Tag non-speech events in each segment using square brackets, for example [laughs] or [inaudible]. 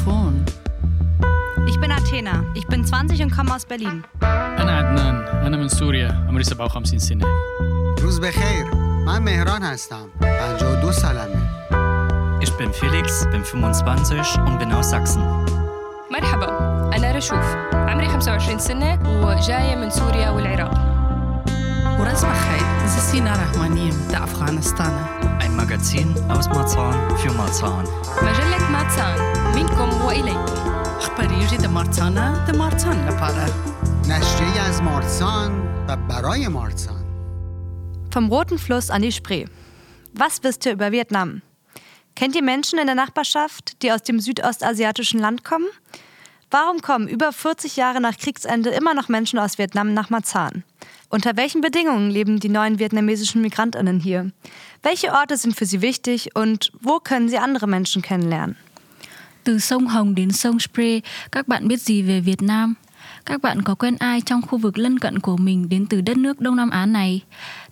Mikrofon. Ich bin Athena. Ich bin 20 und komme aus Berlin. أنا عدنان أنا من سوريا عمري 57 سنة روز بخیر من مهران هستم 52 سالمه Ich bin Felix, bin 25 und bin aus Sachsen. مرحبا أنا رشوف عمري 25 سنة وجاية من سوريا والعراق ورز بخير زسينا رحمانيم دا أفغانستان Ein Magazin aus Marzahn für Marzahn. مجلة ماتسان منكم وإليكم أخباريجي دا مارتانا دا مارتان لپاره نشریه از مارسان و برای مارسان Vom Roten Fluss an die Spree. Was wisst ihr über Vietnam? Kennt ihr Menschen in der Nachbarschaft, die aus dem südostasiatischen Land kommen? Warum kommen über 40 Jahre nach Kriegsende immer noch Menschen aus Vietnam nach Marzahn? Unter welchen Bedingungen leben die neuen vietnamesischen Migrantinnen hier? Welche Orte sind für sie wichtig und wo können sie andere Menschen kennenlernen? Từ sông Hồng đến sông Spree, các bạn biết gì về Việt Nam? Các bạn có quen ai trong khu vực lân cận của mình đến từ đất nước Đông Nam Á này?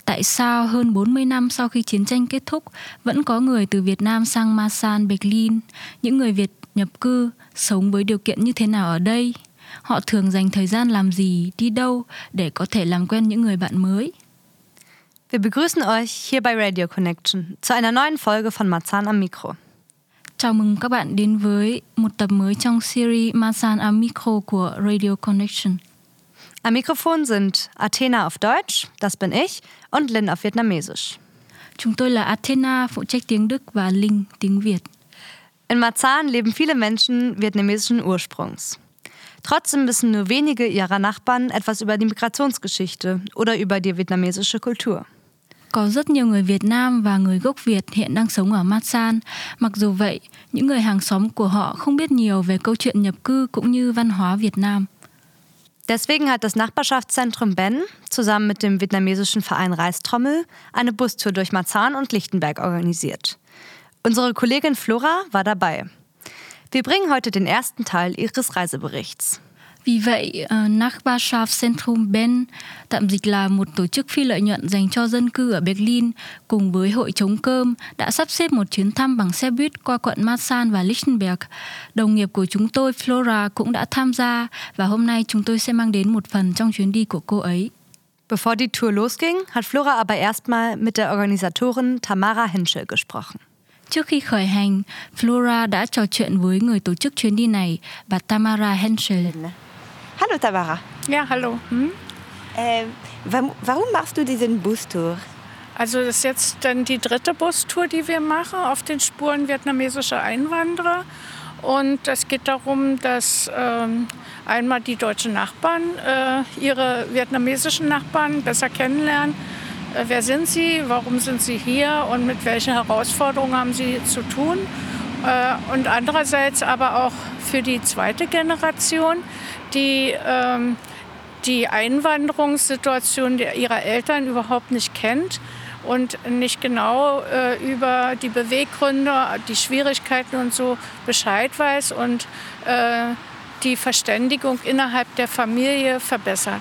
Tại sao hơn 40 năm sau khi chiến tranh kết thúc, vẫn có người từ Việt Nam sang Masan, Berlin? Những người Việt nhập cư sống với điều kiện như thế nào ở đây? Họ thường dành thời gian làm gì, đi đâu để có thể làm quen những người bạn mới? Wir begrüßen euch hier bei Radio Connection zu einer neuen Folge von Marzahn am Mikro. Chào mừng các bạn đến với một tập mới trong series Masan am Micro của Radio Connection. Am Mikrofon sind Athena auf Deutsch, das bin ich, und Lynn auf Vietnamesisch. Chúng tôi là Athena, phụ trách tiếng Đức và Linh, tiếng Việt. In Marzahn leben viele Menschen vietnamesischen Ursprungs. Trotzdem wissen nur wenige ihrer Nachbarn etwas über die Migrationsgeschichte oder über die vietnamesische Kultur. Có rất nhiều người Việt Nam và người gốc Việt hiện đang sống ở Masan. Mặc dù vậy, những người hàng xóm của họ không biết nhiều về câu chuyện nhập cư cũng như văn hóa Việt Nam. Deswegen hat das Nachbarschaftszentrum Ben zusammen mit dem vietnamesischen Verein Reistrommel eine Bustour durch Marzahn und Lichtenberg organisiert. Unsere Kollegin Flora war dabei. Wir bringen heute den ersten Teil ihres Reiseberichts. Vì vậy, ờ, Nachbarschaftszentrum Ben, tạm dịch là một tổ chức phi lợi nhuận dành cho dân cư ở Berlin, cùng với Hội chống cơm, đã sắp xếp một chuyến thăm bằng xe buýt qua quận Masan và Lichtenberg. Đồng nghiệp của chúng tôi, Flora, cũng đã tham gia và hôm nay chúng tôi sẽ mang đến một phần trong chuyến đi của cô ấy. Bevor die Tour losging, hat Flora aber erstmal mit der Organisatorin Tamara Henschel gesprochen. Trước khi khởi hành, Flora đã trò chuyện với người tổ chức chuyến đi này, bà Tamara Henschel. Hallo Tamara. Ja, hallo. Hm? Äh, warum, machst du diesen Bustour? Also das ist jetzt dann die dritte Bustour, die wir machen auf den Spuren vietnamesischer Einwanderer. Und es geht darum, dass ähm, einmal die deutschen Nachbarn äh, ihre vietnamesischen Nachbarn besser kennenlernen. Äh, wer sind sie, warum sind sie hier und mit welchen Herausforderungen haben sie zu tun? Äh, und andererseits aber auch für die zweite Generation, die ähm, die Einwanderungssituation der, ihrer Eltern überhaupt nicht kennt und nicht genau äh, über die Beweggründe, die Schwierigkeiten und so Bescheid weiß und die Verständigung innerhalb der Familie verbessert.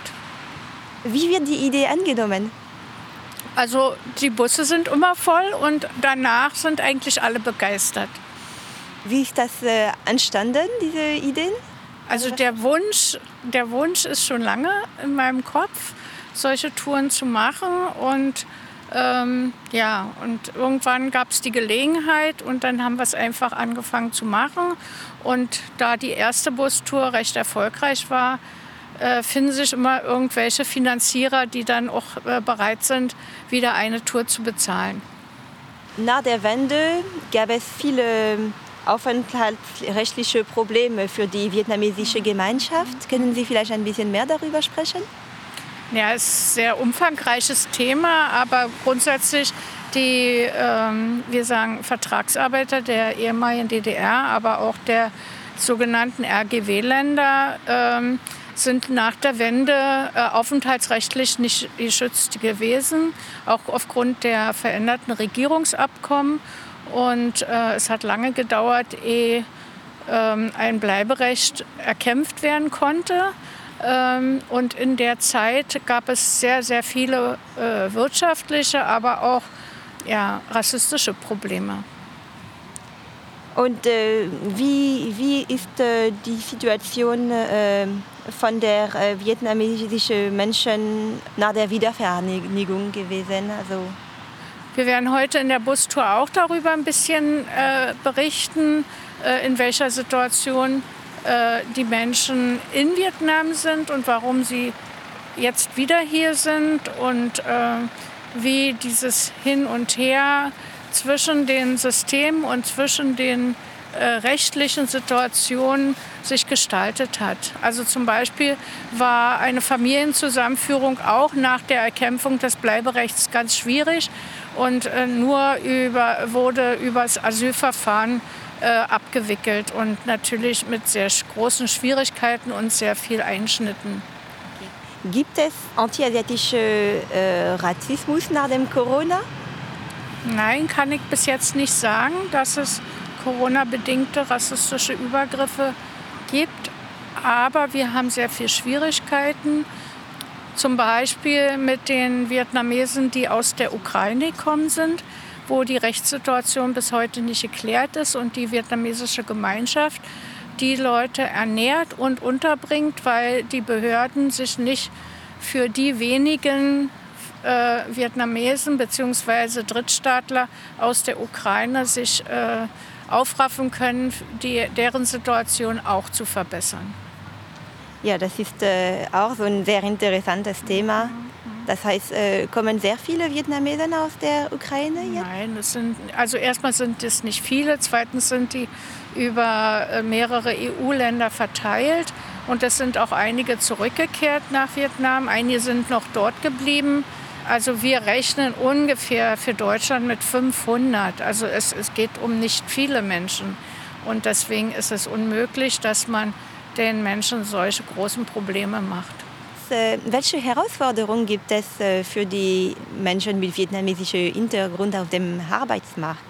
Wie wird die Idee angenommen? Also die Busse sind immer voll und danach sind eigentlich alle begeistert. Wie ist das äh, entstanden, diese Ideen? Also der Wunsch, der Wunsch ist schon lange in meinem Kopf, solche Touren zu machen. Und ähm, ja, und irgendwann gab es die Gelegenheit und dann haben wir es einfach angefangen zu machen. Und da die erste Bustour recht erfolgreich war, äh, finden sich immer irgendwelche Finanzierer, die dann auch äh, bereit sind, wieder eine Tour zu bezahlen. Nach der Wende gab es viele aufenthaltsrechtliche Probleme für die vietnamesische Gemeinschaft. Können Sie vielleicht ein bisschen mehr darüber sprechen? Ja, es ist ein sehr umfangreiches Thema, aber grundsätzlich die, ähm, wir sagen, Vertragsarbeiter der ehemaligen DDR, aber auch der sogenannten RGW-Länder ähm, sind nach der Wende äh, aufenthaltsrechtlich nicht geschützt gewesen, auch aufgrund der veränderten Regierungsabkommen. Und äh, es hat lange gedauert, ehe ähm, ein Bleiberecht erkämpft werden konnte. Ähm, und in der Zeit gab es sehr, sehr viele äh, wirtschaftliche, aber auch ja, rassistische Probleme. Und äh, wie, wie ist äh, die Situation äh, von der äh, vietnamesischen Menschen nach der Wiedervereinigung gewesen? Also wir werden heute in der Bustour auch darüber ein bisschen äh, berichten, äh, in welcher Situation äh, die Menschen in Vietnam sind und warum sie jetzt wieder hier sind und äh, wie dieses Hin und Her zwischen den Systemen und zwischen den rechtlichen Situationen sich gestaltet hat. Also zum Beispiel war eine Familienzusammenführung auch nach der Erkämpfung des Bleiberechts ganz schwierig und äh, nur über, wurde über das Asylverfahren äh, abgewickelt und natürlich mit sehr großen Schwierigkeiten und sehr viel Einschnitten. Gibt es antiasiatische äh, Rassismus nach dem Corona? Nein, kann ich bis jetzt nicht sagen, dass es Corona-bedingte rassistische Übergriffe gibt. Aber wir haben sehr viele Schwierigkeiten, zum Beispiel mit den Vietnamesen, die aus der Ukraine gekommen sind, wo die Rechtssituation bis heute nicht geklärt ist und die vietnamesische Gemeinschaft die Leute ernährt und unterbringt, weil die Behörden sich nicht für die wenigen äh, Vietnamesen bzw. Drittstaatler aus der Ukraine sich äh, aufraffen können, die, deren Situation auch zu verbessern. Ja, das ist äh, auch so ein sehr interessantes Thema. Das heißt, äh, kommen sehr viele Vietnamesen aus der Ukraine jetzt? Nein, das sind, also erstmal sind es nicht viele. Zweitens sind die über äh, mehrere EU-Länder verteilt. Und es sind auch einige zurückgekehrt nach Vietnam. Einige sind noch dort geblieben. Also wir rechnen ungefähr für Deutschland mit 500. Also es, es geht um nicht viele Menschen. Und deswegen ist es unmöglich, dass man den Menschen solche großen Probleme macht. Äh, welche Herausforderungen gibt es äh, für die Menschen mit vietnamesischem Hintergrund auf dem Arbeitsmarkt?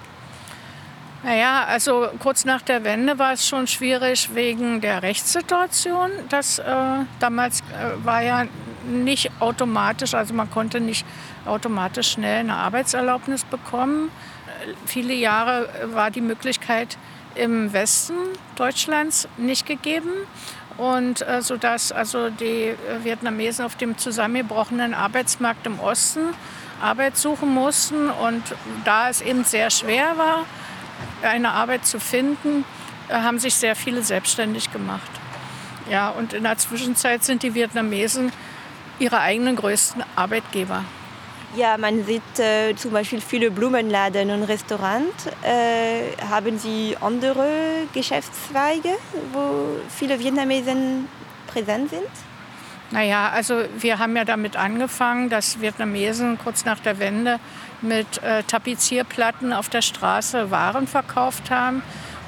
Naja, also kurz nach der Wende war es schon schwierig wegen der Rechtssituation. Das äh, damals äh, war ja nicht automatisch, also man konnte nicht automatisch schnell eine Arbeitserlaubnis bekommen. Viele Jahre war die Möglichkeit im Westen Deutschlands nicht gegeben. Und äh, sodass also die äh, Vietnamesen auf dem zusammengebrochenen Arbeitsmarkt im Osten Arbeit suchen mussten. Und da es eben sehr schwer war, eine Arbeit zu finden, äh, haben sich sehr viele selbstständig gemacht. Ja, und in der Zwischenzeit sind die Vietnamesen ihre eigenen größten Arbeitgeber. Ja, man sieht äh, zum Beispiel viele Blumenladen und Restaurants. Äh, haben Sie andere Geschäftszweige, wo viele Vietnamesen präsent sind? Naja, also wir haben ja damit angefangen, dass Vietnamesen kurz nach der Wende mit äh, Tapezierplatten auf der Straße Waren verkauft haben,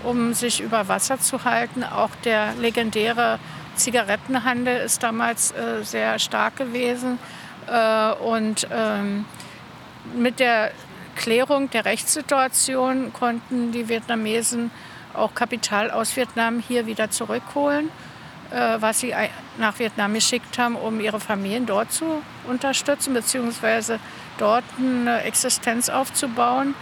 um sich über Wasser zu halten. Auch der legendäre Zigarettenhandel ist damals äh, sehr stark gewesen. Äh, und ähm, mit der Klärung der Rechtssituation konnten die Vietnamesen auch Kapital aus Vietnam hier wieder zurückholen, äh, was sie nach Vietnam geschickt haben, um ihre Familien dort zu unterstützen, beziehungsweise dort eine Existenz aufzubauen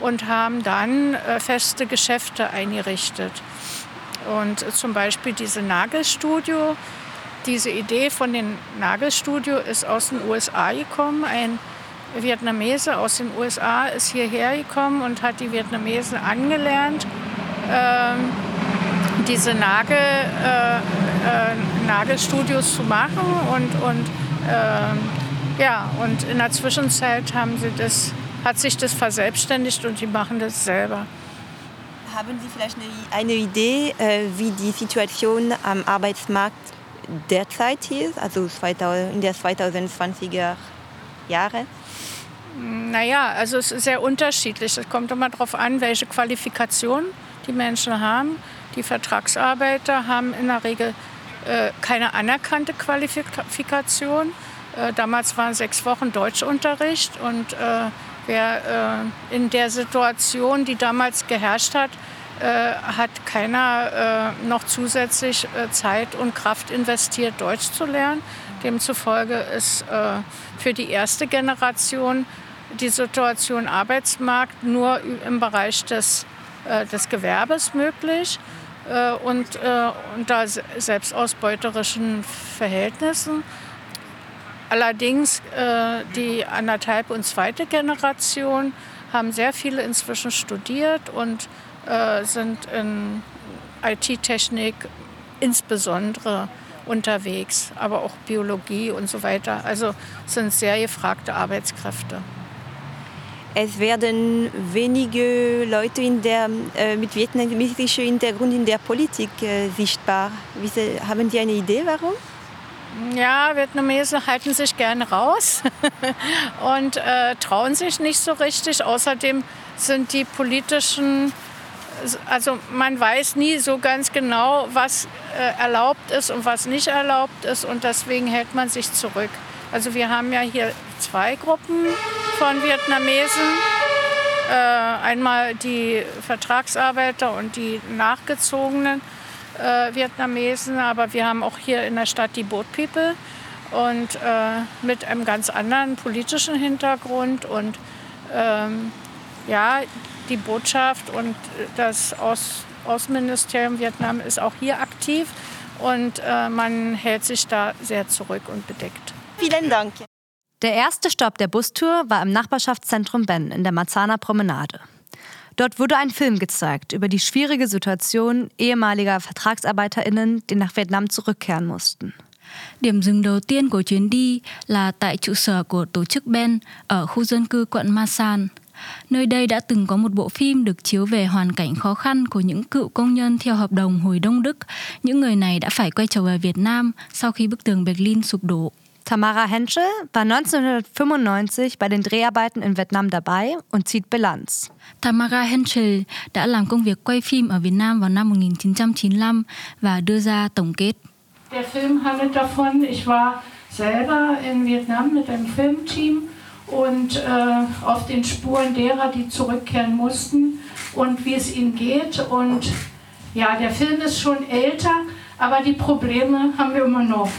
und haben dann äh, feste Geschäfte eingerichtet. Und zum Beispiel diese Nagelstudio, diese Idee von dem Nagelstudio ist aus den USA gekommen. Ein Vietnamese aus den USA ist hierher gekommen und hat die Vietnamesen angelernt, ähm, diese Nagel, äh, äh, Nagelstudios zu machen. Und, und, äh, ja, und in der Zwischenzeit haben sie das, hat sich das verselbstständigt und die machen das selber. Haben Sie vielleicht eine, eine Idee, äh, wie die Situation am Arbeitsmarkt derzeit hier, also 2000, in der 2020er Jahre? Naja, also es ist sehr unterschiedlich. Es kommt immer darauf an, welche Qualifikation die Menschen haben. Die Vertragsarbeiter haben in der Regel äh, keine anerkannte Qualifikation. Äh, damals waren sechs Wochen Deutschunterricht und äh, wer äh, in der Situation, die damals geherrscht hat, äh, hat keiner äh, noch zusätzlich äh, Zeit und Kraft investiert, Deutsch zu lernen. Demzufolge ist äh, für die erste Generation die Situation Arbeitsmarkt nur im Bereich des äh, des Gewerbes möglich und unter selbstausbeuterischen Verhältnissen. Allerdings äh, die anderthalb und zweite Generation haben sehr viele inzwischen studiert und äh, sind in IT-Technik insbesondere unterwegs, aber auch Biologie und so weiter. Also sind sehr gefragte Arbeitskräfte. Es werden wenige Leute in der, äh, mit vietnamesischem Hintergrund in der Politik äh, sichtbar. Wie, haben Sie eine Idee, warum? Ja, Vietnamesen halten sich gerne raus [laughs] und äh, trauen sich nicht so richtig. Außerdem sind die politischen, also man weiß nie so ganz genau, was äh, erlaubt ist und was nicht erlaubt ist und deswegen hält man sich zurück. Also wir haben ja hier zwei Gruppen von Vietnamesen. Äh, einmal die Vertragsarbeiter und die nachgezogenen äh, Vietnamesen, aber wir haben auch hier in der Stadt die Boat People und äh, mit einem ganz anderen politischen Hintergrund und ähm, ja, die Botschaft und das Aus Außenministerium Vietnam ist auch hier aktiv und äh, man hält sich da sehr zurück und bedeckt. Vielen Dank. Der erste Stopp der Bustour war im Nachbarschaftszentrum Ben in der Marzahner Promenade. Dort wurde ein Film gezeigt über die schwierige Situation ehemaliger VertragsarbeiterInnen, die nach Vietnam zurückkehren mussten. Điểm dừng đầu tiên của chuyến đi là tại trụ sở của tổ chức Ben ở khu dân cư quận Masan. Nơi đây đã từng có một bộ phim được chiếu về hoàn cảnh khó khăn của những cựu công nhân theo hợp đồng hồi Đông Đức. Những người này đã phải quay trở về Việt Nam sau khi bức tường Berlin sụp đổ. Tamara Henschel war 1995 bei den Dreharbeiten in Vietnam dabei und zieht Bilanz. Tamara Henschel đã làm công việc quay phim ở Việt Nam vào năm 1995 và đưa ra tổng kết. Der Film handelt davon, ich war selber in Vietnam mit einem Filmteam und äh, auf den Spuren derer, die zurückkehren mussten und wie es ihnen geht. Und ja, der Film ist schon älter, aber die Probleme haben wir immer noch.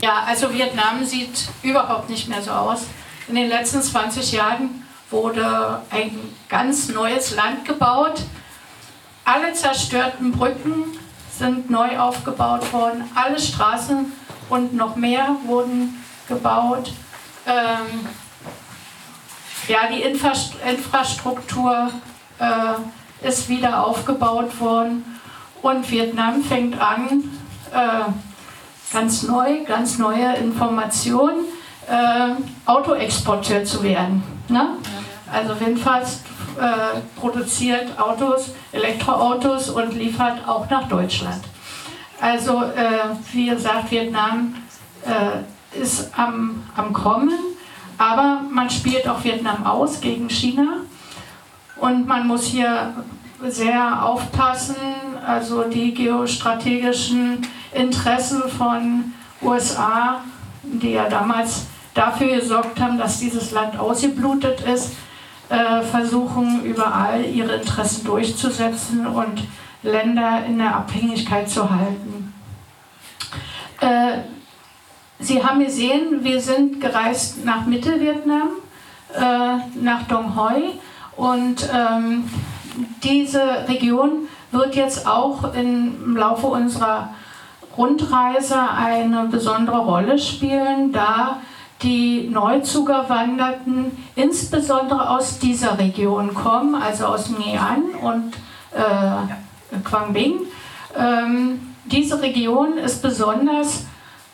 Ja, also Vietnam sieht überhaupt nicht mehr so aus. In den letzten 20 Jahren wurde ein ganz neues Land gebaut. Alle zerstörten Brücken sind neu aufgebaut worden. Alle Straßen und noch mehr wurden gebaut. Ähm, ja, die Infrastruktur äh, ist wieder aufgebaut worden und Vietnam fängt an, äh, ganz neu, ganz neue Informationen, äh, Autoexporteur zu werden. Ne? Also Windfast äh, produziert Autos, Elektroautos und liefert auch nach Deutschland. Also äh, wie gesagt, Vietnam äh, ist am, am Kommen, aber man spielt auch Vietnam aus gegen China und man muss hier sehr aufpassen, also die geostrategischen Interessen von USA, die ja damals dafür gesorgt haben, dass dieses Land ausgeblutet ist, äh, versuchen überall ihre Interessen durchzusetzen und Länder in der Abhängigkeit zu halten. Äh, Sie haben gesehen, wir sind gereist nach Mittelvietnam, äh, nach Dong Hoi und ähm, diese Region wird jetzt auch im Laufe unserer Rundreise eine besondere Rolle spielen, da die Neuzugewanderten insbesondere aus dieser Region kommen, also aus Nghệ und äh, Quang Binh. Ähm, diese Region ist besonders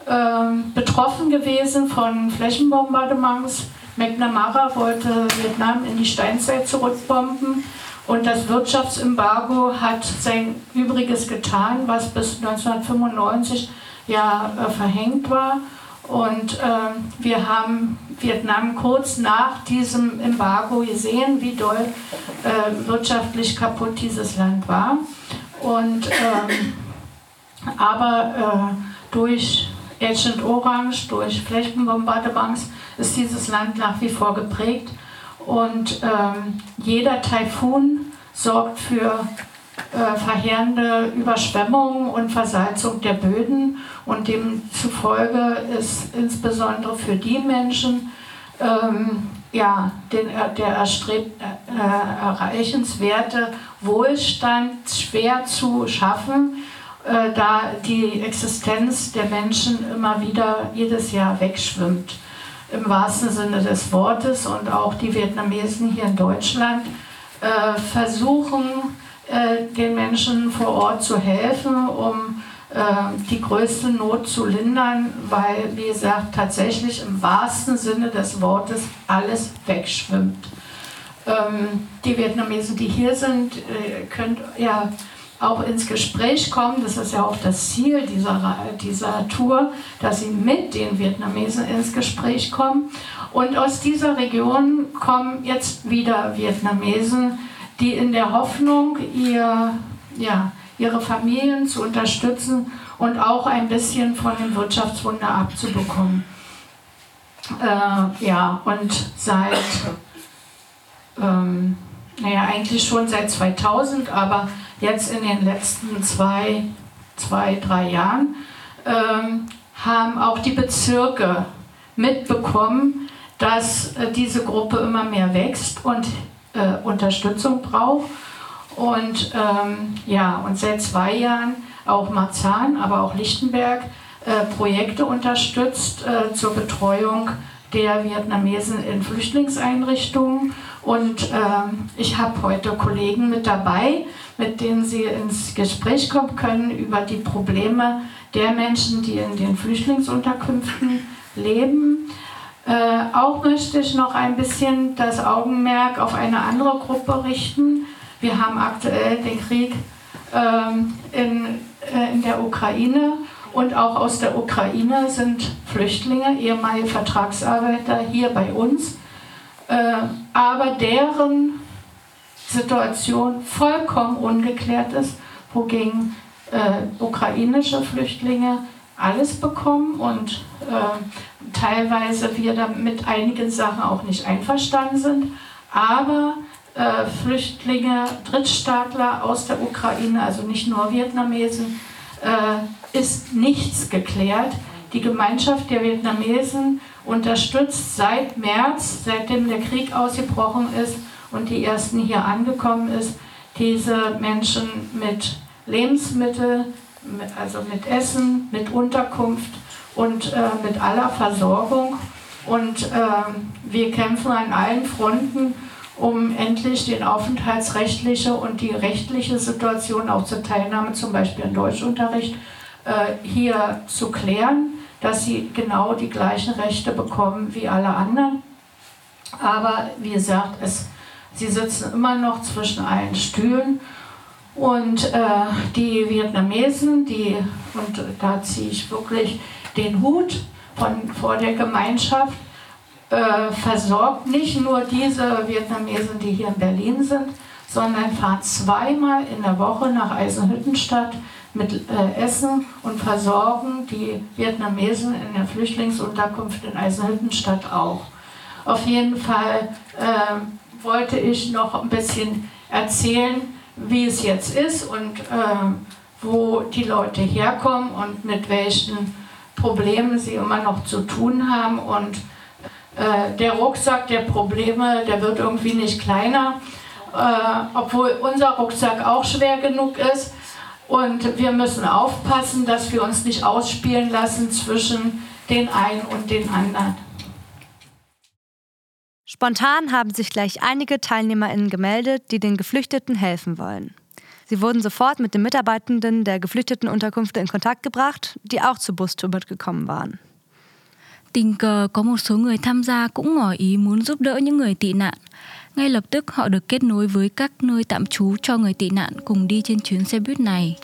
äh, betroffen gewesen von Flächenbombardements. McNamara wollte Vietnam in die Steinzeit zurückbomben und das Wirtschaftsembargo hat sein Übriges getan, was bis 1995 ja äh, verhängt war. Und äh, wir haben Vietnam kurz nach diesem Embargo gesehen, wie doll äh, wirtschaftlich kaputt dieses Land war. Und, ähm, aber äh, durch Agent Orange, durch Flächenbombardements ist dieses Land nach wie vor geprägt. Und ähm, jeder Taifun sorgt für äh, verheerende Überschwemmungen und Versalzung der Böden. Und demzufolge ist insbesondere für die Menschen, ähm, ja, den, der erstrebt, äh, erreichenswerte Wohlstand schwer zu schaffen, äh, da die Existenz der Menschen immer wieder jedes Jahr wegschwimmt. Im wahrsten Sinne des Wortes und auch die Vietnamesen hier in Deutschland äh, versuchen, äh, den Menschen vor Ort zu helfen, um äh, die größte Not zu lindern, weil, wie gesagt, tatsächlich im wahrsten Sinne des Wortes alles wegschwimmt. Ähm, die Vietnamesen, die hier sind, äh, können ja auch ins Gespräch kommen. Das ist ja auch das Ziel dieser, dieser Tour, dass sie mit den Vietnamesen ins Gespräch kommen. Und aus dieser Region kommen jetzt wieder Vietnamesen, die in der Hoffnung, ihr, ja, ihre Familien zu unterstützen und auch ein bisschen von dem Wirtschaftswunder abzubekommen. Äh, ja, und seit, ähm, naja, eigentlich schon seit 2000, aber jetzt in den letzten zwei, zwei drei Jahren, ähm, haben auch die Bezirke mitbekommen, dass äh, diese Gruppe immer mehr wächst und äh, Unterstützung braucht. Und ähm, ja, und seit zwei Jahren auch Marzahn, aber auch Lichtenberg äh, Projekte unterstützt äh, zur Betreuung der Vietnamesen in Flüchtlingseinrichtungen. Und ähm, ich habe heute Kollegen mit dabei, mit denen Sie ins Gespräch kommen können über die Probleme der Menschen, die in den Flüchtlingsunterkünften leben. Äh, auch möchte ich noch ein bisschen das Augenmerk auf eine andere Gruppe richten. Wir haben aktuell den Krieg ähm, in, äh, in der Ukraine und auch aus der Ukraine sind Flüchtlinge, ehemalige Vertragsarbeiter hier bei uns, äh, aber deren Situation vollkommen ungeklärt ist, wogegen äh, ukrainische Flüchtlinge alles bekommen und äh, teilweise wir mit einigen Sachen auch nicht einverstanden sind, aber äh, Flüchtlinge, Drittstaatler aus der Ukraine, also nicht nur Vietnamesen, äh, ist nichts geklärt. Die Gemeinschaft der Vietnamesen unterstützt seit März, seitdem der Krieg ausgebrochen ist, und die ersten hier angekommen ist, diese Menschen mit Lebensmitteln, also mit Essen, mit Unterkunft und äh, mit aller Versorgung. Und äh, wir kämpfen an allen Fronten, um endlich den aufenthaltsrechtliche und die rechtliche Situation auch zur Teilnahme zum Beispiel im Deutschunterricht äh, hier zu klären, dass sie genau die gleichen Rechte bekommen wie alle anderen. Aber wie gesagt, es Sie sitzen immer noch zwischen allen Stühlen. Und äh, die Vietnamesen, die, und da ziehe ich wirklich den Hut von, vor der Gemeinschaft, äh, versorgt nicht nur diese Vietnamesen, die hier in Berlin sind, sondern fahren zweimal in der Woche nach Eisenhüttenstadt mit äh, Essen und versorgen die Vietnamesen in der Flüchtlingsunterkunft in Eisenhüttenstadt auch. Auf jeden Fall äh, wollte ich noch ein bisschen erzählen, wie es jetzt ist und äh, wo die Leute herkommen und mit welchen Problemen sie immer noch zu tun haben. Und äh, der Rucksack der Probleme, der wird irgendwie nicht kleiner, äh, obwohl unser Rucksack auch schwer genug ist. Und wir müssen aufpassen, dass wir uns nicht ausspielen lassen zwischen den einen und den anderen. Spontan haben sich gleich einige TeilnehmerInnen gemeldet, die den Geflüchteten helfen wollen. Sie wurden sofort mit den Mitarbeitenden der Geflüchtetenunterkünfte in Kontakt gebracht, die auch zur Bustour mitgekommen waren. Tình cờ, có một số người tham gia cũng ngỏ ý muốn giúp đỡ những người tị nạn. Ngay lập tức, họ được kết nối với các nơi tạm trú cho người tị nạn cùng đi trên chuyến xe buýt này.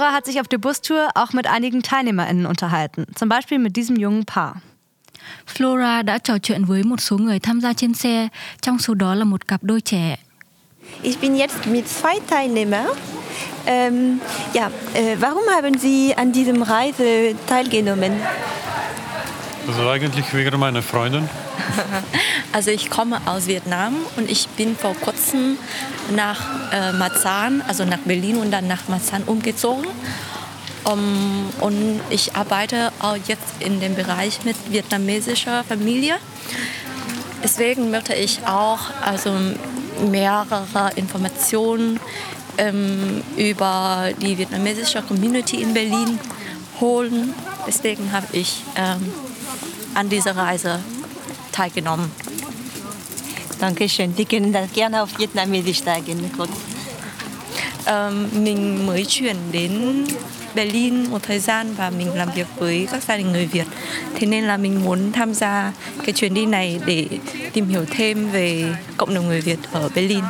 Flora hat sich auf der Bustour auch mit einigen TeilnehmerInnen unterhalten, zum Beispiel mit diesem jungen Paar. Flora đã trò chuyện với một số người tham gia trên xe, trong số đó là một cặp đôi trẻ. Ich bin jetzt mit zwei Teilnehmern. Ähm, ja, äh, warum haben Sie an diesem Reise teilgenommen? Also eigentlich wegen meiner Freundin. [laughs] Also ich komme aus Vietnam und ich bin vor kurzem nach äh, Marzahn, also nach Berlin und dann nach Marzahn umgezogen. Um, und ich arbeite auch jetzt in dem Bereich mit vietnamesischer Familie. Deswegen möchte ich auch also mehrere Informationen ähm, über die vietnamesische Community in Berlin holen. Deswegen habe ich ähm, an dieser Reise teilgenommen. Dankeschön. Sie können das gerne auf Vietnamesisch sagen. Kurz. Um, mình mới chuyển đến Berlin một thời gian và mình làm việc với các gia đình người Việt. Thế nên là mình muốn tham gia cái chuyến đi này để tìm hiểu thêm về cộng đồng người Việt ở Berlin.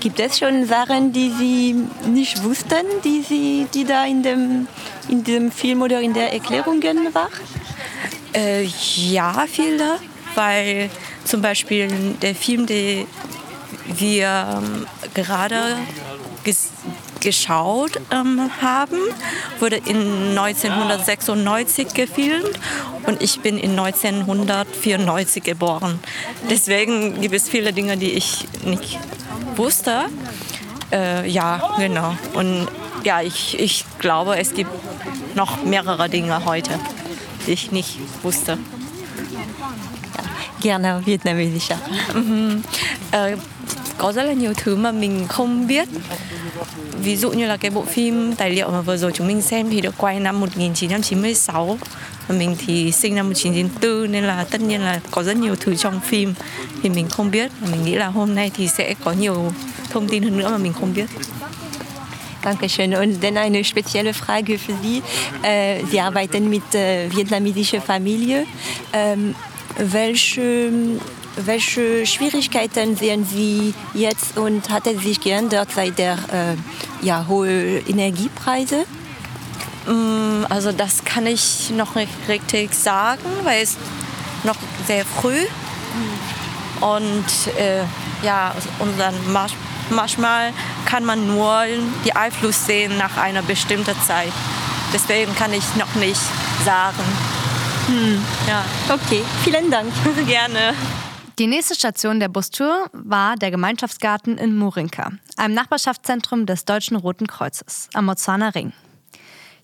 Gibt es schon Sachen, die Sie nicht wussten, die, Sie, die da in, dem, in diesem Film oder in der Erklärungen waren? Äh, ja, viele, weil zum Beispiel der Film, den wir ähm, gerade ges geschaut ähm, haben, wurde in 1996 gefilmt und ich bin in 1994 geboren. Deswegen gibt es viele Dinge, die ich nicht wusste. Äh, ja, genau. Und ja, ich, ich glaube, es gibt noch mehrere Dinge heute, ich nicht wusste. Gerne Vietnamesischer. Mhm. Äh, có rất là nhiều thứ mà mình không biết ví dụ như là cái bộ phim tài liệu mà vừa rồi chúng mình xem thì được quay năm 1996 và mình thì sinh năm 1994 nên là tất nhiên là có rất nhiều thứ trong phim thì mình không biết và mình nghĩ là hôm nay thì sẽ có nhiều thông tin hơn nữa mà mình không biết. Dankeschön. Und dann eine spezielle Frage für Sie. Äh, Sie arbeiten mit äh, vietnamesischer Familie. Ähm, welche welche Schwierigkeiten sehen Sie jetzt und hat es sich geändert seit der äh, ja, hohen Energiepreise? Also das kann ich noch nicht richtig sagen, weil es noch sehr früh und äh, ja, unseren manchmal kann man nur die Einfluss sehen nach einer bestimmten Zeit. Deswegen kann ich noch nicht sagen. Hm. Ja. Okay, vielen Dank. [laughs] Gerne. Die nächste Station der Bustour war der Gemeinschaftsgarten in Murinka, einem Nachbarschaftszentrum des Deutschen Roten Kreuzes am Mozzaner Ring.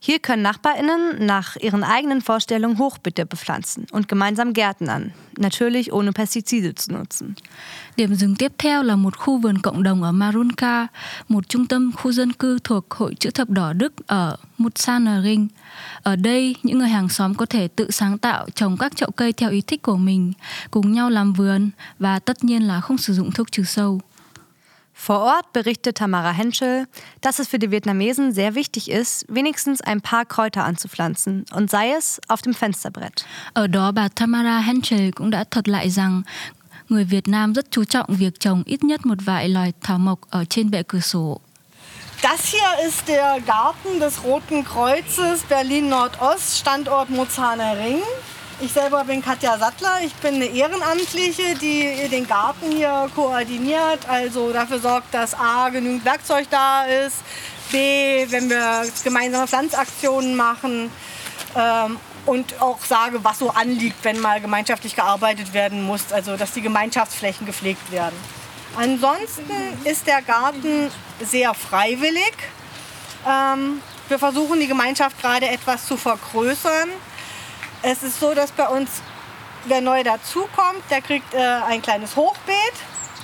Hier können NachbarInnen nach ihren eigenen Vorstellungen Hochbeete bepflanzen und gemeinsam Gärten an, natürlich ohne Pestizide zu nutzen. Điểm dừng tiếp theo là một khu vườn cộng đồng ở Marunka, một trung tâm khu dân cư thuộc Hội chữ thập đỏ Đức ở Mutsanering. Ở đây, những người hàng xóm có thể tự sáng tạo trồng các chậu cây theo ý thích của mình, cùng nhau làm vườn và tất nhiên là không sử dụng thuốc trừ sâu. Vor Ort berichtet Tamara Henschel, dass es für die Vietnamesen sehr wichtig ist, wenigstens ein paar Kräuter anzupflanzen und sei es auf dem Fensterbrett. Ở đó bà Tamara Henschel cũng đã thuật lại rằng người Việt Nam rất chú trọng việc trồng ít nhất một vài loài thảo mộc ở trên bệ cửa sổ. Das hier ist der Garten des Roten Kreuzes Berlin Nordost, Standort Mozarner Ring. Ich selber bin Katja Sattler. Ich bin eine Ehrenamtliche, die den Garten hier koordiniert. Also dafür sorgt, dass A, genügend Werkzeug da ist. B, wenn wir gemeinsame Pflanzaktionen machen. Ähm, und auch sage, was so anliegt, wenn mal gemeinschaftlich gearbeitet werden muss. Also dass die Gemeinschaftsflächen gepflegt werden. Ansonsten ist der Garten sehr freiwillig. Ähm, wir versuchen die Gemeinschaft gerade etwas zu vergrößern. Es ist so, dass bei uns, wer neu dazukommt, der kriegt äh, ein kleines Hochbeet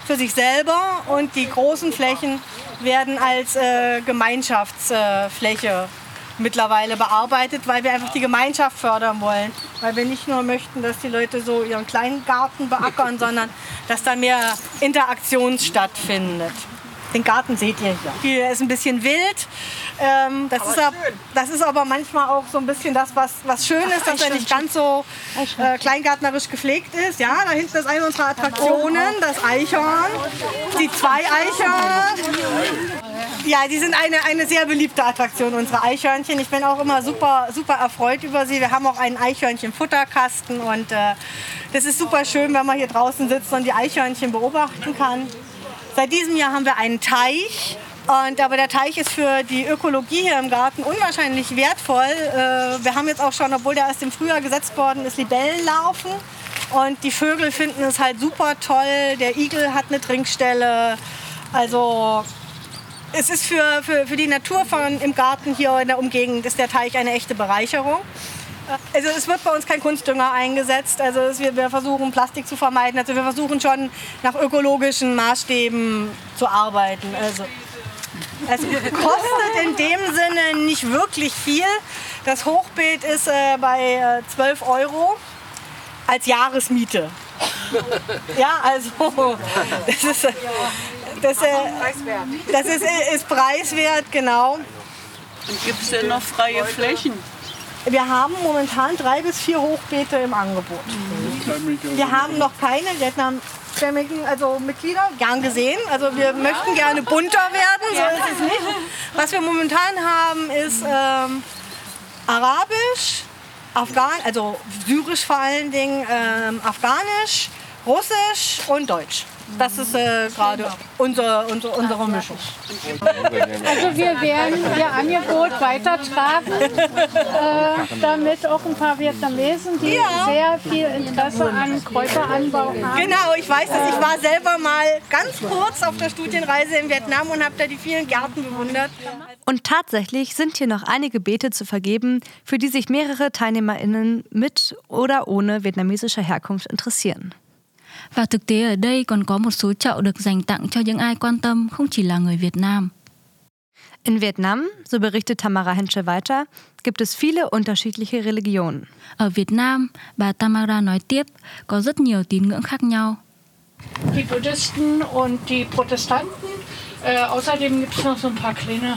für sich selber und die großen Flächen werden als äh, Gemeinschaftsfläche mittlerweile bearbeitet, weil wir einfach die Gemeinschaft fördern wollen. Weil wir nicht nur möchten, dass die Leute so ihren kleinen Garten beackern, sondern dass da mehr Interaktion stattfindet. Den Garten seht ihr hier. Hier ist ein bisschen wild. Ähm, das, ist ab, das, ist aber manchmal auch so ein bisschen das, was, was schön ist, dass er nicht ganz so äh, kleingärtnerisch gepflegt ist. Ja, da hinten ist eine unserer Attraktionen, das Eichhorn. Die zwei Eichhörn. Ja, die sind eine, eine sehr beliebte Attraktion, unsere Eichhörnchen. Ich bin auch immer super, super erfreut über sie. Wir haben auch einen Eichhörnchen-Futterkasten und äh, das ist super schön, wenn man hier draußen sitzt und die Eichhörnchen beobachten kann. Seit diesem Jahr haben wir einen Teich. Und, aber der Teich ist für die Ökologie hier im Garten unwahrscheinlich wertvoll. Äh, wir haben jetzt auch schon, obwohl der erst im Frühjahr gesetzt worden ist, Libellen laufen. Und die Vögel finden es halt super toll. Der Igel hat eine Trinkstelle. Also es ist für, für, für die Natur von, im Garten hier in der Umgegend ist der Teich eine echte Bereicherung. Also es wird bei uns kein Kunstdünger eingesetzt. Also es, wir, wir versuchen Plastik zu vermeiden. Also wir versuchen schon nach ökologischen Maßstäben zu arbeiten. Also es kostet in dem Sinne nicht wirklich viel. Das Hochbeet ist äh, bei äh, 12 Euro als Jahresmiete. Ja, also [laughs] das ist, das, äh, das ist, ist preiswert, genau. Und gibt es denn noch freie Flächen? Wir haben momentan drei bis vier Hochbeete im Angebot. Wir haben noch keine vietnamstämmigen also Mitglieder, gern gesehen. Also wir möchten gerne bunter werden, so ist es nicht. Was wir momentan haben, ist ähm, Arabisch, Afghan, also Syrisch vor allen Dingen, ähm, Afghanisch, Russisch und Deutsch. Das ist äh, gerade unser, unser, unsere Mischung. Also wir werden Ihr Angebot weitertragen, äh, damit auch ein paar Vietnamesen, die Ja. sehr viel Interesse an Kräuteranbau haben. Genau, ich weiß das. Ich war selber mal ganz kurz auf der Studienreise in Vietnam und habe da die vielen Gärten bewundert. Und tatsächlich sind hier noch einige Beete zu vergeben, für die sich mehrere TeilnehmerInnen mit oder ohne vietnamesischer Herkunft interessieren. Và thực tế ở đây còn có một số chậu được dành tặng cho những ai quan tâm không chỉ là người Việt Nam. In Vietnam, so berichtet Tamara Hensche weiter, gibt es viele unterschiedliche Religionen. Ở Việt Nam, bà Tamara nói tiếp, có rất nhiều tín ngưỡng khác nhau. Die Buddhisten und die Protestanten. Äh, außerdem gibt es noch so ein paar kleine.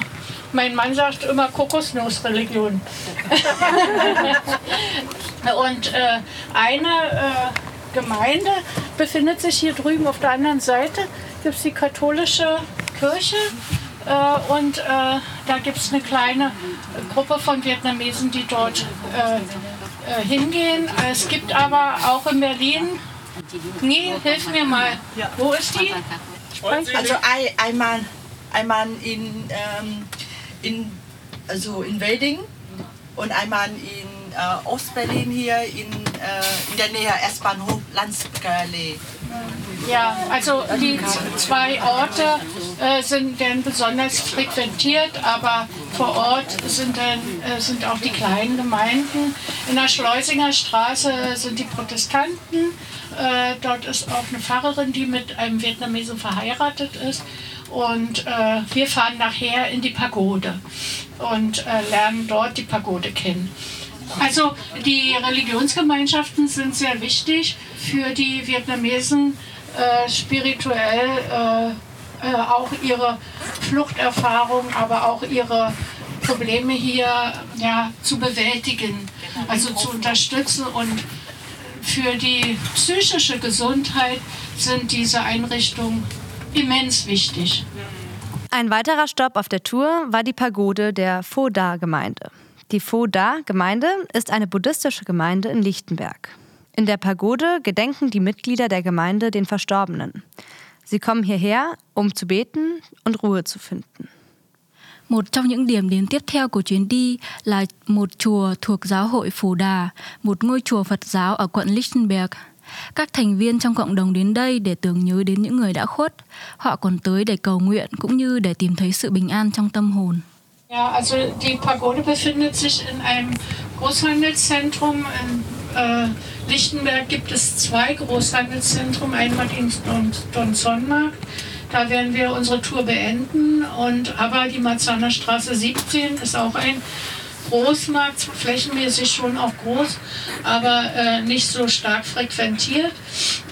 Mein Mann sagt immer Kokosnussreligion. [laughs] und äh, eine äh, Gemeinde befindet sich hier drüben auf der anderen Seite. Gibt es die katholische Kirche. Äh, und äh, da gibt es eine kleine Gruppe von Vietnamesen, die dort äh, äh, hingehen. Es gibt aber auch in Berlin Nee, hilf mir mal. Wo ist die? Also ein, einmal, einmal in, ähm, in, also in Wedding und einmal in äh, Ostberlin hier in, äh, in der Nähe S-Bahnhof Landskale. Ja, also die zwei Orte äh, sind dann besonders frequentiert, aber vor Ort sind dann äh, sind auch die kleinen Gemeinden. In der Schleusinger Straße sind die Protestanten. Äh, dort ist auch eine Pfarrerin, die mit einem Vietnamesen verheiratet ist. Und äh, wir fahren nachher in die Pagode und äh, lernen dort die Pagode kennen. Also die Religionsgemeinschaften sind sehr wichtig für die Vietnamesen, äh, spirituell äh, äh, auch ihre Fluchterfahrung, aber auch ihre Probleme hier ja, zu bewältigen, also zu unterstützen und für die psychische Gesundheit sind diese Einrichtungen immens wichtig. Ein weiterer Stopp auf der Tour war die Pagode der Pho Da-Gemeinde. Die Pho Da-Gemeinde ist eine buddhistische Gemeinde in Lichtenberg. In der Pagode gedenken die Mitglieder der Gemeinde den Verstorbenen. Sie kommen hierher, um zu beten und Ruhe zu finden. Một trong những điểm đến tiếp theo của chuyến đi là một chùa thuộc giáo hội Phù Đà, một ngôi chùa Phật giáo ở quận Lichtenberg. Các thành viên trong cộng đồng đến đây để tưởng nhớ đến những người đã khuất. Họ còn tới để cầu nguyện cũng như để tìm thấy sự bình an trong tâm hồn. Ja, also die Pagode befindet sich in einem Großhandelszentrum. In äh, Lichtenberg gibt es zwei Großhandelszentren, einmal den Don- Donzonmarkt. Da werden wir unsere Tour beenden. Und aber die Marzahner Straße 17 ist auch ein Großmarkt, flächenmäßig schon auch groß, aber äh, nicht so stark frequentiert.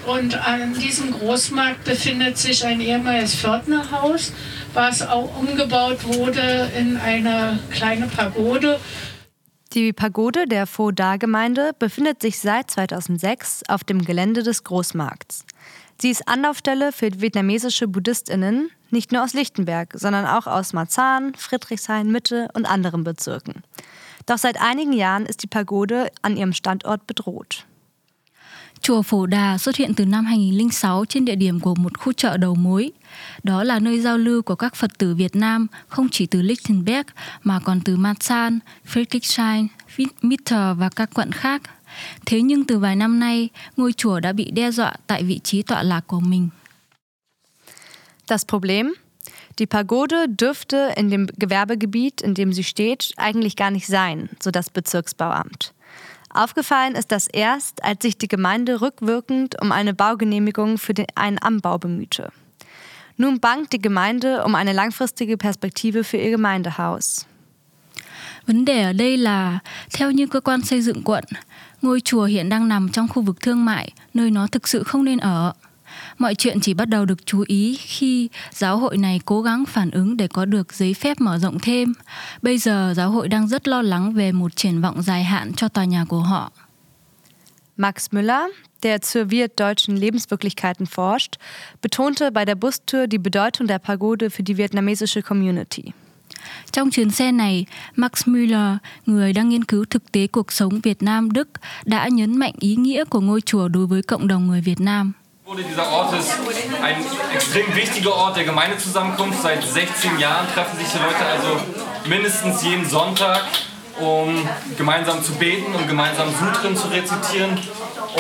Und an diesem Großmarkt befindet sich ein ehemaliges Pförtnerhaus, was auch umgebaut wurde in eine kleine Pagode. Die Pagode der Pho Da-Gemeinde befindet sich seit 2006 auf dem Gelände des Großmarkts. Sie ist Anlaufstelle für vietnamesische BuddhistInnen, Nicht nur aus Lichtenberg, sondern auch aus Marzahn, Friedrichshain, Mitte und anderen Bezirken. Doch seit einigen Jahren ist die Pagode an ihrem Standort bedroht. Chùa Phổ Đà xuất hiện từ năm 2006 trên địa điểm của một khu chợ đầu mối. Đó là nơi giao lưu của các Phật tử Việt Nam không chỉ từ Lichtenberg mà còn từ Marzahn, Friedrichshain, Mitte và các quận khác. Thế nhưng từ vài năm nay, ngôi chùa đã bị đe dọa tại vị trí tọa lạc của mình. Das Problem? Die Pagode dürfte in dem Gewerbegebiet, in dem sie steht, eigentlich gar nicht sein, so das Bezirksbauamt. Aufgefallen ist das erst, als sich die Gemeinde rückwirkend um eine Baugenehmigung für den, einen Anbau bemühte. Nun bangt die Gemeinde um eine langfristige Perspektive für ihr Gemeindehaus. Vấn đề ở đây là, theo như cơ quan xây dựng quận, ngôi chùa hiện đang nằm trong khu vực thương mại, nơi nó thực sự không nên ở. Mọi chuyện chỉ bắt đầu được chú ý khi giáo hội này cố gắng phản ứng để có được giấy phép mở rộng thêm. Bây giờ giáo hội đang rất lo lắng về một triển vọng dài hạn cho tòa nhà của họ. Max Müller, der zur Wirt-deutschen Lebenswirklichkeiten forscht, betonte bei der Bustour die Bedeutung der Pagode für die vietnamesische Community. Trong chuyến xe này, Max Müller, người đang nghiên cứu thực tế cuộc sống Việt Nam Đức, đã nhấn mạnh ý nghĩa của ngôi chùa đối với cộng đồng người Việt Nam. Dieser Ort ist ein extrem wichtiger Ort der Gemeindezusammenkunft. Seit 16 Jahren treffen sich die Leute also mindestens jeden Sonntag, um gemeinsam zu beten, um gemeinsam Sutren zu rezitieren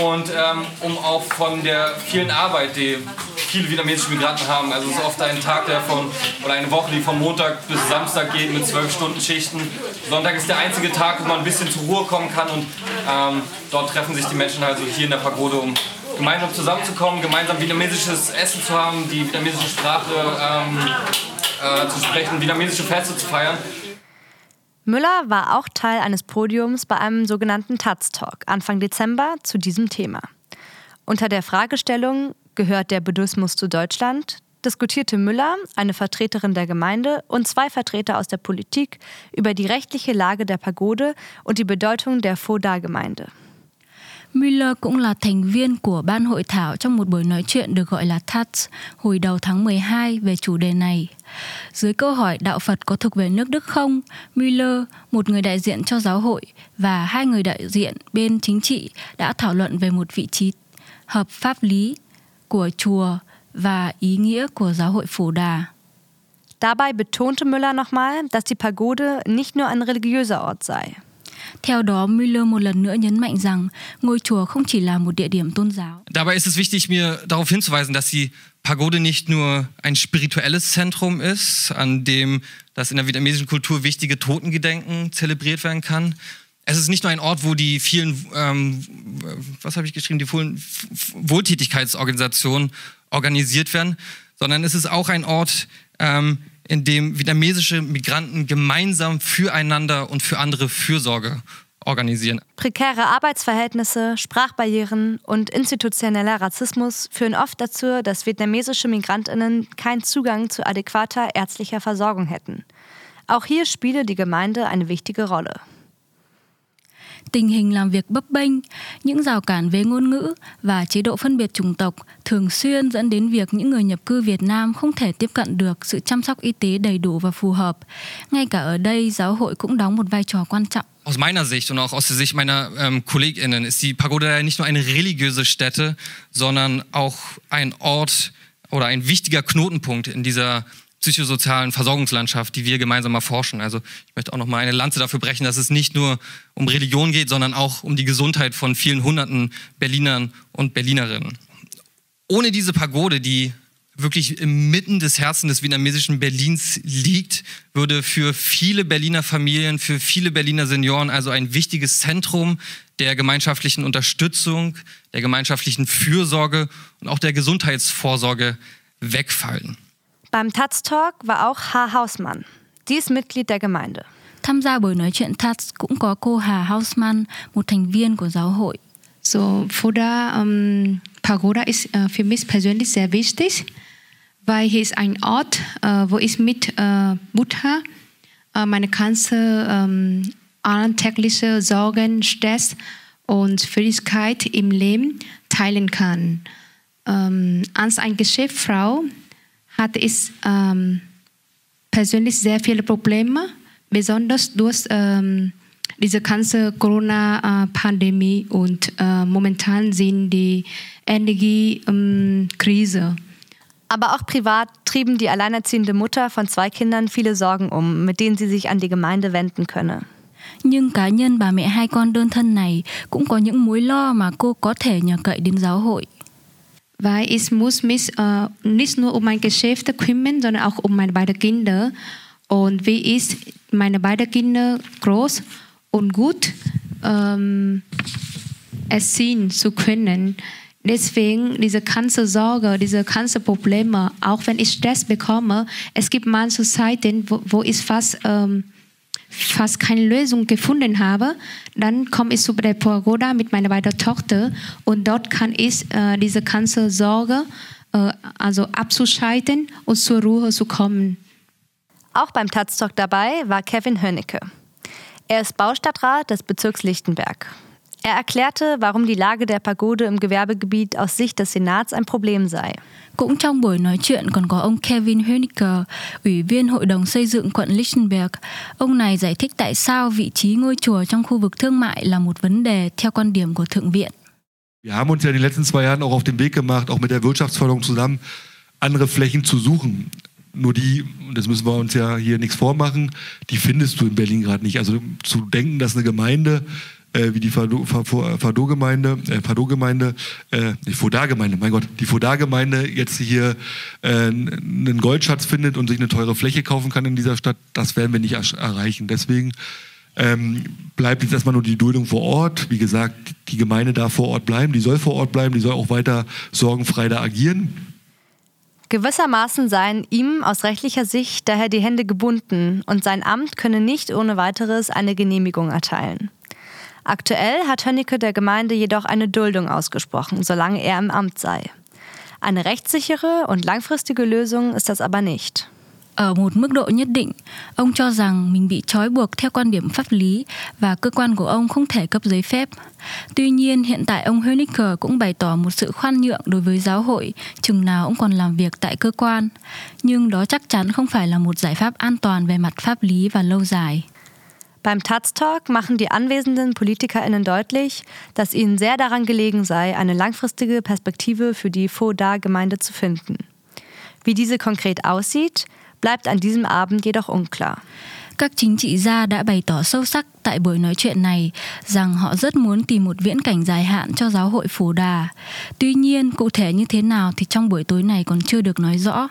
und ähm, um auch von der vielen Arbeit, die viele vietnamesische Migranten haben. Also es ist oft ein Tag, der von, oder eine Woche, die von Montag bis Samstag geht mit zwölf Stunden Schichten. Sonntag ist der einzige Tag, wo man ein bisschen zur Ruhe kommen kann und ähm, dort treffen sich die Menschen also hier in der Pagode, um gemeinsam zusammenzukommen, gemeinsam vietnamesisches Essen zu haben, die vietnamesische Sprache ähm, äh, zu sprechen, vietnamesische Feste zu feiern. Müller war auch Teil eines Podiums bei einem sogenannten Taz Talk Anfang Dezember zu diesem Thema. Unter der Fragestellung Gehört der Buddhismus zu Deutschland? diskutierte Müller, eine Vertreterin der Gemeinde und zwei Vertreter aus der Politik über die rechtliche Lage der Pagode und die Bedeutung der Pho-Da-Gemeinde. Miller cũng là thành viên của ban hội thảo trong một buổi nói chuyện được gọi là TATS hồi đầu tháng 12 về chủ đề này. Dưới câu hỏi đạo Phật có thuộc về nước Đức không, Miller, một người đại diện cho giáo hội và hai người đại diện bên chính trị đã thảo luận về một vị trí hợp pháp lý của chùa và ý nghĩa của giáo hội Phổ Đà. Dabei betonte Müller nochmal, dass die Pagode nicht nur ein religiöser Ort sei. Theo đó, Müller một lần nữa nhấn mạnh rằng ngôi chùa không chỉ là một địa điểm tôn giáo. Dabei ist es wichtig, mir darauf hinzuweisen, dass die Pagode nicht nur ein spirituelles Zentrum ist, an dem das in der vietnamesischen Kultur wichtige Totengedenken zelebriert werden kann. Es ist nicht nur ein Ort, wo die vielen, ähm, was habe ich geschrieben, die vielen Wohltätigkeitsorganisationen organisiert werden, sondern es ist auch ein Ort, ähm, in dem vietnamesische Migranten gemeinsam füreinander und für andere Fürsorge organisieren. Prekäre Arbeitsverhältnisse, Sprachbarrieren und institutioneller Rassismus führen oft dazu, dass vietnamesische Migrantinnen keinen Zugang zu adäquater ärztlicher Versorgung hätten. Auch hier spiele die Gemeinde eine wichtige Rolle. Tình hình làm việc bấp bênh, những rào cản về ngôn ngữ và chế độ phân biệt chủng tộc thường xuyên dẫn đến việc những người nhập cư Việt Nam không thể tiếp cận được sự chăm sóc y tế đầy đủ và phù hợp. Ngay cả ở đây, giáo hội cũng đóng một vai trò quan trọng. Aus meiner Sicht und auch aus der Sicht meiner ähm, KollegInnen ist die Pagode nicht nur eine religiöse Stätte, sondern auch ein Ort oder ein wichtiger Knotenpunkt in dieser psychosozialen Versorgungslandschaft, die wir gemeinsam erforschen. Also ich möchte auch noch mal eine Lanze dafür brechen, dass es nicht nur um Religion geht, sondern auch um die Gesundheit von vielen hunderten Berlinern und Berlinerinnen. Ohne diese Pagode, die wirklich inmitten des Herzens des vietnamesischen Berlins liegt, würde für viele Berliner Familien, für viele Berliner Senioren also ein wichtiges Zentrum der gemeinschaftlichen Unterstützung, der gemeinschaftlichen Fürsorge und auch der Gesundheitsvorsorge wegfallen. Beim Taz Talk war auch H. Hausmann. Die ist Mitglied der Gemeinde. Tham gia buổi nói chuyện TATS cũng có cô Hà Hausmann, một thành viên của giáo hội. So, Foda um, Pagoda ist uh, für mich persönlich sehr wichtig, weil hier ist ein Ort, uh, wo ich mit uh, Buddha meine ganze um, alltägliche Sorgen, Stress und Fröhlichkeit im Leben teilen kann. Um, als eine Geschäftsfrau hatte ich ähm, persönlich sehr viele Probleme, besonders durch ähm, diese ganze Corona-Pandemie und äh, momentan sind die Energiekrise. Aber auch privat trieben die alleinerziehende Mutter von zwei Kindern viele Sorgen um, mit denen sie sich an die Gemeinde wenden könne. Nhưng cá nhân bà mẹ hai con đơn thân này cũng có những mối lo mà cô có thể nhờ cậy đến giáo hội. Weil ich muss mich äh, nicht nur um mein Geschäft kümmern, sondern auch um meine beiden Kinder. Und wie ist meine beiden Kinder groß und gut ähm, erziehen zu können. Deswegen diese ganze Sorge, diese ganze Probleme, auch wenn ich Stress bekomme, es gibt manche Zeiten, wo, wo ich fast, ähm, fast keine Lösung gefunden habe, dann komme ich zu der Pagoda mit meiner beiden Tochter und dort kann ich äh, diese ganze Sorge äh, also abzuschalten und zur Ruhe zu kommen. Auch beim Taz Talk dabei war Kevin Hönnecke. Er ist Baustadtrat des Bezirks Lichtenberg. Er erklärte, warum die Lage der Pagode im Gewerbegebiet aus Sicht des Senats ein Problem sei. Cũng trong buổi nói chuyện còn có ông Kevin Hönicke, ủy viên Hội đồng xây dựng quận Lichtenberg. Ông này giải thích tại sao vị trí ngôi chùa trong khu vực thương mại là một vấn đề theo quan điểm của Thượng viện. Wir haben uns ja in den letzten zwei Jahren auch auf den Weg gemacht, auch mit der Wirtschaftsförderung zusammen, andere Flächen zu suchen. Nur die, das müssen wir uns ja hier nichts vormachen, die findest du in Berlin gerade nicht. Also zu denken, dass eine Gemeinde äh, wie die Fado-Gemeinde, äh, Fado-Gemeinde, äh, die Foda-Gemeinde, mein Gott, die Foda-Gemeinde jetzt hier äh, einen Goldschatz findet und sich eine teure Fläche kaufen kann in dieser Stadt, das werden wir nicht erreichen. Deswegen ähm, bleibt jetzt erstmal nur die Duldung vor Ort. Wie gesagt, die Gemeinde darf vor Ort bleiben, die soll vor Ort bleiben, die soll auch weiter sorgenfrei da agieren. Gewissermaßen seien ihm aus rechtlicher Sicht daher die Hände gebunden und sein Amt könne nicht ohne weiteres eine Genehmigung erteilen. Aktuell hat Hönnecke der Gemeinde jedoch eine Duldung ausgesprochen, solange er im Amt sei. Eine rechtssichere und langfristige Lösung ist das aber nicht. Ở một mức độ nhất định, ông cho rằng mình bị trói buộc theo quan điểm pháp lý và cơ quan của ông không thể cấp giấy phép. Tuy nhiên, hiện tại ông Hoenicker cũng bày tỏ một sự khoan nhượng đối với giáo hội, chừng nào ông còn làm việc tại cơ quan. Nhưng đó chắc chắn không phải là một giải pháp an toàn về mặt pháp lý và lâu dài. Beim Taz-Talk machen die anwesenden PolitikerInnen deutlich, dass ihnen sehr daran gelegen sei, eine langfristige Perspektive für die Foda-Gemeinde zu finden. Wie diese konkret aussieht, bleibt an diesem Abend jedoch unklar. Các chính trị gia đã bày tỏ sâu sắc tại buổi nói chuyện này rằng họ rất muốn tìm một viễn cảnh dài hạn cho giáo hội Phổ Đà. Tuy nhiên, cụ thể như thế nào thì trong buổi tối này còn chưa được nói rõ.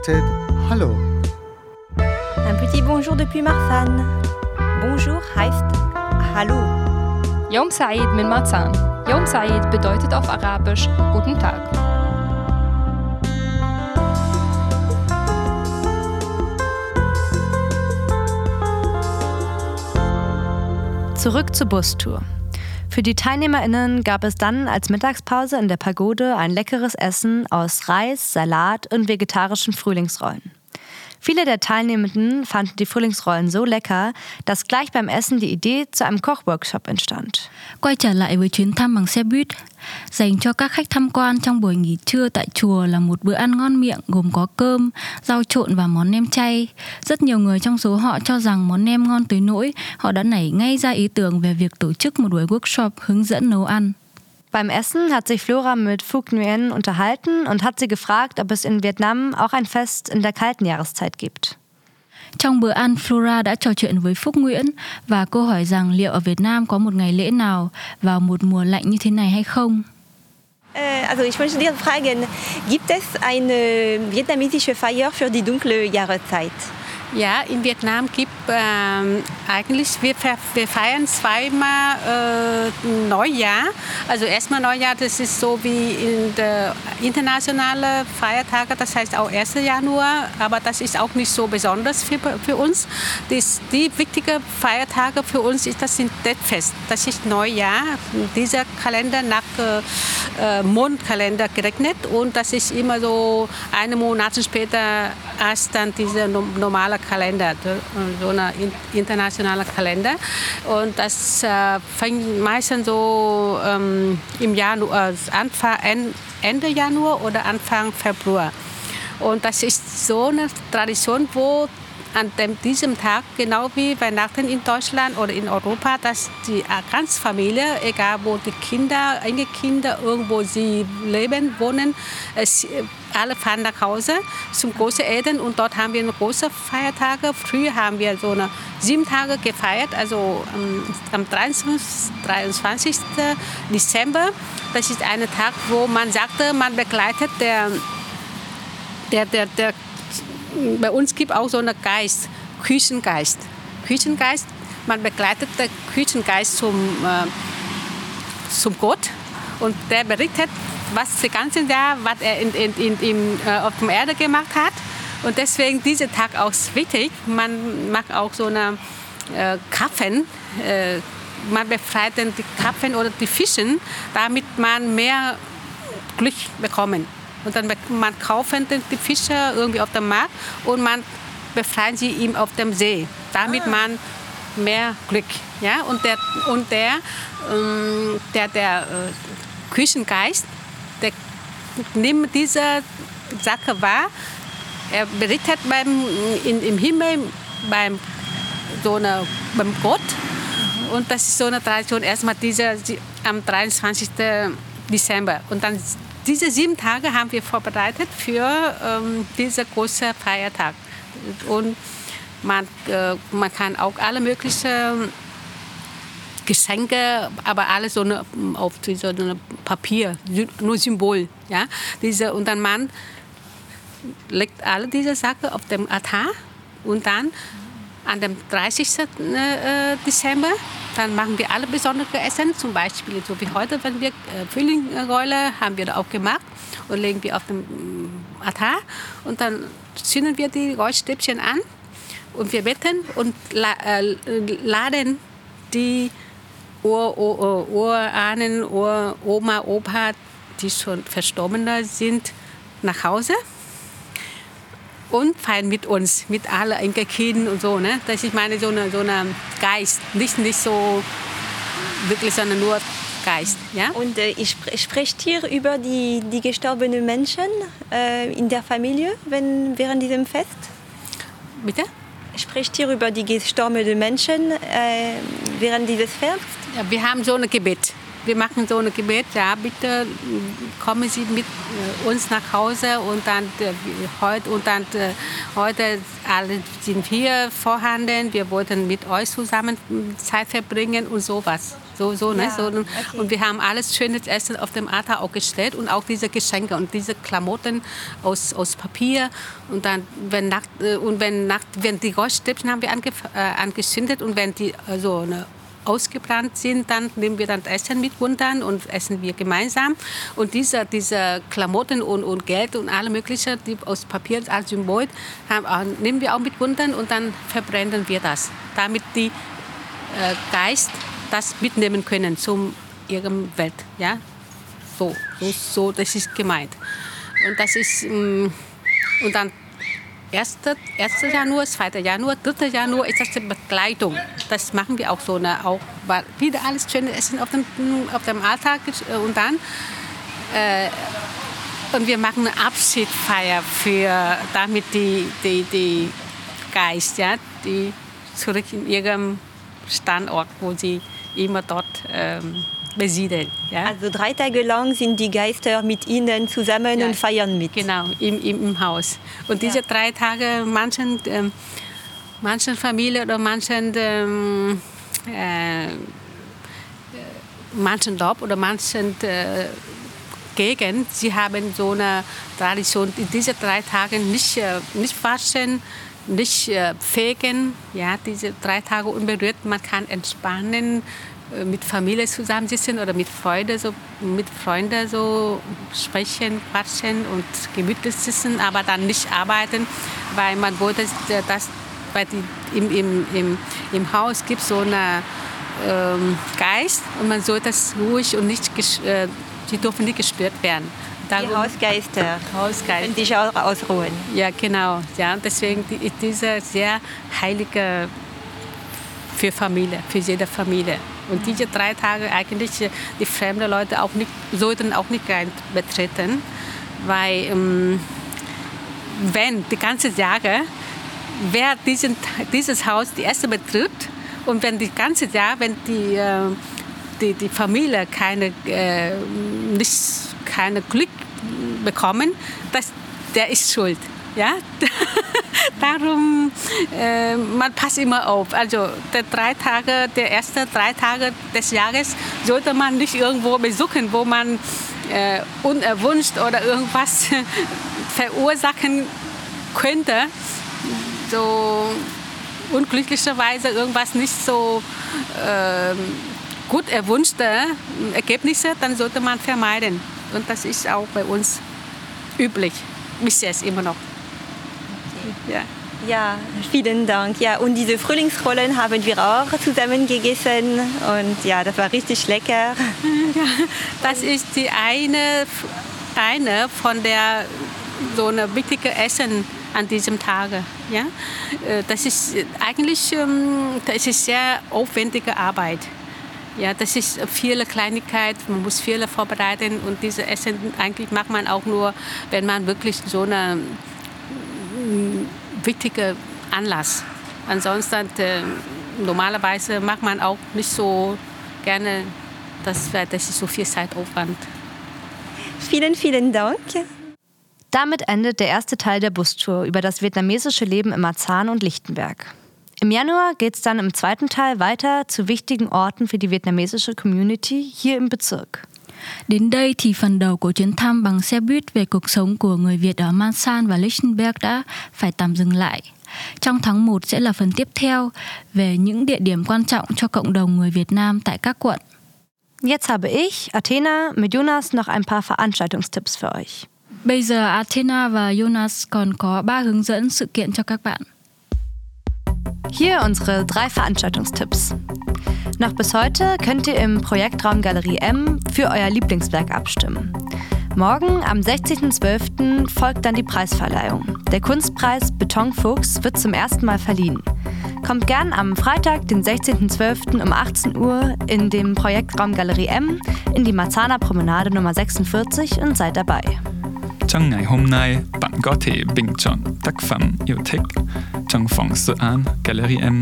Bedeutet Hallo. Un petit bonjour depuis Marsan. Bonjour heißt Hallo. Yom Said min Marzahn. Yom Said bedeutet auf Arabisch Guten Tag. Zurück zur Bustour. Für die TeilnehmerInnen gab es dann als Mittagspause in der Pagode ein leckeres Essen aus Reis, Salat und vegetarischen Frühlingsrollen. Viele der Teilnehmenden fanden die Frühlingsrollen so lecker, dass gleich beim Essen die Idee zu einem Kochworkshop entstand. Quay trở lại với chuyến thăm bằng xe buýt, dành cho các khách tham quan trong buổi nghỉ trưa tại chùa là một bữa ăn ngon miệng gồm có cơm, rau trộn và món nem chay. Rất nhiều người trong số họ cho rằng món nem ngon tới nỗi họ đã nảy ngay ra ý tưởng về việc tổ chức một buổi workshop hướng dẫn nấu ăn. Beim Essen hat sich Flora mit Phuc Nguyen unterhalten und hat sie gefragt, ob es in Vietnam auch ein Fest in der kalten Jahreszeit gibt. Trong bữa ăn, Flora đã trò chuyện với Phúc Nguyễn và cô hỏi rằng liệu ở Việt Nam có một ngày lễ nào vào một mùa lạnh như thế này hay không? Euh, also ich möchte dir fragen, gibt es eine euh, vietnamesische Feier für die dunkle Jahreszeit? Ja, in Vietnam gibt ähm, eigentlich, wir, wir feiern zweimal äh, Neujahr. Also erstmal Neujahr, das ist so wie in der internationale Feiertage, das heißt auch 1. Januar, aber das ist auch nicht so besonders für, für uns. Das, die wichtigen Feiertage für uns ist das sind das ist Neujahr. Dieser Kalender nach äh, äh, Mondkalender gerechnet und das ist immer so eine Monate später als dann dieser no- normale Kalender, so ein in- internationaler Kalender. Und das äh, fängt meistens so ähm, im Januar, äh, Anfang, En- Ende Januar oder Anfang Februar. Und das ist so eine Tradition, wo an dem, diesem Tag, genau wie Weihnachten in Deutschland oder in Europa, dass die ganze Familie, egal wo die Kinder, Enkelkinder, irgendwo sie leben, wohnen, es, alle fahren nach Hause zum Großeltern und dort haben wir eine große Feiertage. Früher haben wir so eine sieben Tage gefeiert, also am, am 23, 23. Dezember. Das ist ein Tag, wo man sagte, man begleitet der, der, der, der bei uns gibt auch so einen Geist, Küchengeist. Küchengeist, man begleitet den Küchengeist zum, äh, zum Gott und der berichtet, was das ganze Jahr, was er in, in, in, in, äh, auf der Erde gemacht hat. Und deswegen dieser Tag auch wichtig. Man macht auch so eine äh, Kaffen. Äh, man befreit dann die Kaffen oder die Fischen, damit man mehr Glück bekommen. Und dann man kaufen den- die Fische irgendwie auf dem Markt und man befreit sie ihm auf dem See, damit man mehr Glück. Ja? Und der, und der, ähm, der, der äh, Küchengeist, der nimmt diese Sache wahr. Er berichtet beim, in, im Himmel beim, so eine, beim Gott. Und das ist so eine Tradition, erstmal diese, am 23. Dezember. Und dann diese sieben Tage haben wir vorbereitet für ähm, diesen großen Feiertag. Und man, äh, man kann auch alle möglichen Geschenke, aber alles so eine, auf so eine Papier, nur Symbol. Ja? Diese, und dann man legt alle diese Sachen auf dem Altar und dann an dem 30. äh, Dezember, dann machen wir alle besondere Essen, zum Beispiel so wie heute, wenn wir äh, Frühlingsrolle haben wir auch gemacht und legen wir auf dem mm, Altar. Und dann zünden wir die Räucherstäbchen an und wir beten und la äh, laden die Ur, Ur, Ur, Urahnen, Ur, Oma, Opa, die schon verstorben sind, nach Hause und feiern mit uns, mit allen Enkelkindern und so. Ne? Das ist meine so eine, so eine Geist, nicht, nicht so wirklich, sondern nur Geist. Ja? Und äh, ich spre sprecht ihr über die, die gestorbenen Menschen äh, in der Familie wenn, während diesem Fest? Bitte? Sprecht ihr über die gestorbenen Menschen äh, während dieses Festes? Ja, wir haben so ein Gebet. Wir machen so ein Gebet, ja, bitte mm, kommen Sie mit äh, uns nach Hause und dann äh, heute und dann äh, heute alle sind hier vorhanden. Wir wollten mit euch zusammen mm, Zeit verbringen und sowas. So, so, ne? Ja, so, okay. Und wir haben alles schönes Essen auf dem Altar auch gestellt und auch diese Geschenke und diese Klamotten aus, aus Papier. Und dann, wenn Nacht, und wenn Nacht, wenn die Goldstäbchen haben wir ange, äh, angezündet und wenn die also ne, ausgebrannt sind, dann nehmen wir dann Essen mit runter und essen wir gemeinsam. Und diese, diese Klamotten und, und Geld und alle möglichen, die aus Papier als Symbol, haben, äh, nehmen wir auch mit runter und dann verbrennen wir das, damit die äh, Geist das mitnehmen können zum ihrem Welt. Ja? So, so, so, das ist gemeint. Und das ist, ähm, und dann 1. 1. Januar, 2. Januar, 3. Januar ist das die Begleitung. Das machen wir auch so. Ne? Auch wieder alles schöne Essen auf dem, auf dem Alltag äh, und dann äh, und wir machen eine Abschiedsfeier für damit die, die, die Geist, ja, die zurück in ihrem Standort, wo sie immer dort ähm, besiedeln. Ja? Also drei Tage lang sind die Geister mit ihnen zusammen und feiern mit. Genau, im, im, im Haus. Und diese drei Tage, manchen, ähm, manchen Familien oder manchen, ähm, äh, manchen Dorf oder manchen äh, Gegend, sie haben so eine Tradition, in diesen drei Tagen nicht, äh, nicht waschen, nicht äh, fegen, ja, diese drei Tage unberührt. Man kann entspannen, äh, mit Familie zusammensitzen oder mit Freunden so, mit Freunden so sprechen, quatschen und gemütlich sitzen, aber dann nicht arbeiten, weil man wollte, dass weil die, im, im, im, im Haus gibt so einen ähm, Geist und man soll das ruhig und nicht, äh, die dürfen nicht gestört werden. Die Hausgeister. Hausgeister. Können sich auch ausruhen. Ja, genau. Ja, deswegen die, ist diese sehr heilige für Familie, für jede Familie. Und diese drei Tage eigentlich äh, die fremden Leute auch nicht, sollten auch nicht betreten, weil ähm, wenn die ganze Jahre, wer diesen, dieses Haus die erste betritt und wenn die ganze Jahr, wenn die, äh, die, die Familie keine, äh, nicht, keine Glück bekommen, das, der ist schuld. Ja? [laughs] Darum, äh, man passt immer auf. Also der drei Tage, der erste drei Tage des Jahres sollte man nicht irgendwo besuchen, wo man äh, unerwünscht oder irgendwas [laughs] verursachen könnte. So unglücklicherweise irgendwas nicht so äh, gut erwünschte Ergebnisse, dann sollte man vermeiden. Und das ist auch bei uns üblich, bis jetzt immer noch. Ja. Ja, vielen Dank. Ja, und diese Frühlingsrollen haben wir auch zusammen gegessen und ja, das war richtig lecker. [laughs] Ja, das ist die eine, eine von der so eine wichtige Essen an diesem Tage. Ja? Äh, Das ist eigentlich ähm, das ist sehr aufwendige Arbeit. Ja, das ist viele Kleinigkeit, man muss viele vorbereiten und diese Essen eigentlich macht man auch nur, wenn man wirklich so eine mm, wichtige Anlass. Ansonsten äh, normalerweise macht man auch nicht so gerne, das, das ist so viel Zeitaufwand. Vielen, vielen Dank. Damit endet der erste Teil der Bustour über das vietnamesische Leben in Marzahn und Lichtenberg. Im Januar geht es dann im zweiten Teil weiter zu wichtigen Orten für die vietnamesische Community hier im Bezirk. Đến đây thì phần đầu của chuyến thăm bằng xe buýt về cuộc sống của người Việt ở Mansan và Lichtenberg đã phải tạm dừng lại. Trong tháng 1 sẽ là phần tiếp theo về những địa điểm quan trọng cho cộng đồng người Việt Nam tại các quận. Jetzt habe ich, Athena, mit Jonas noch ein paar Veranstaltungstipps für euch. Bây giờ Athena và Jonas còn có ba hướng dẫn sự kiện cho các bạn. Hier unsere drei Veranstaltungstipps. Noch bis heute könnt ihr im Projektraum Galerie M für euer Lieblingswerk abstimmen. Morgen am 16.12. folgt dann die Preisverleihung. Der Kunstpreis Betonfuchs wird zum ersten Mal verliehen. Kommt gern am Freitag, den 16.12. um 18 Uhr in dem Projektraum Galerie M in die Marzahner Promenade Nummer 46 und seid dabei. Tác phẩm yêu thích trong phòng dự án Gallery M.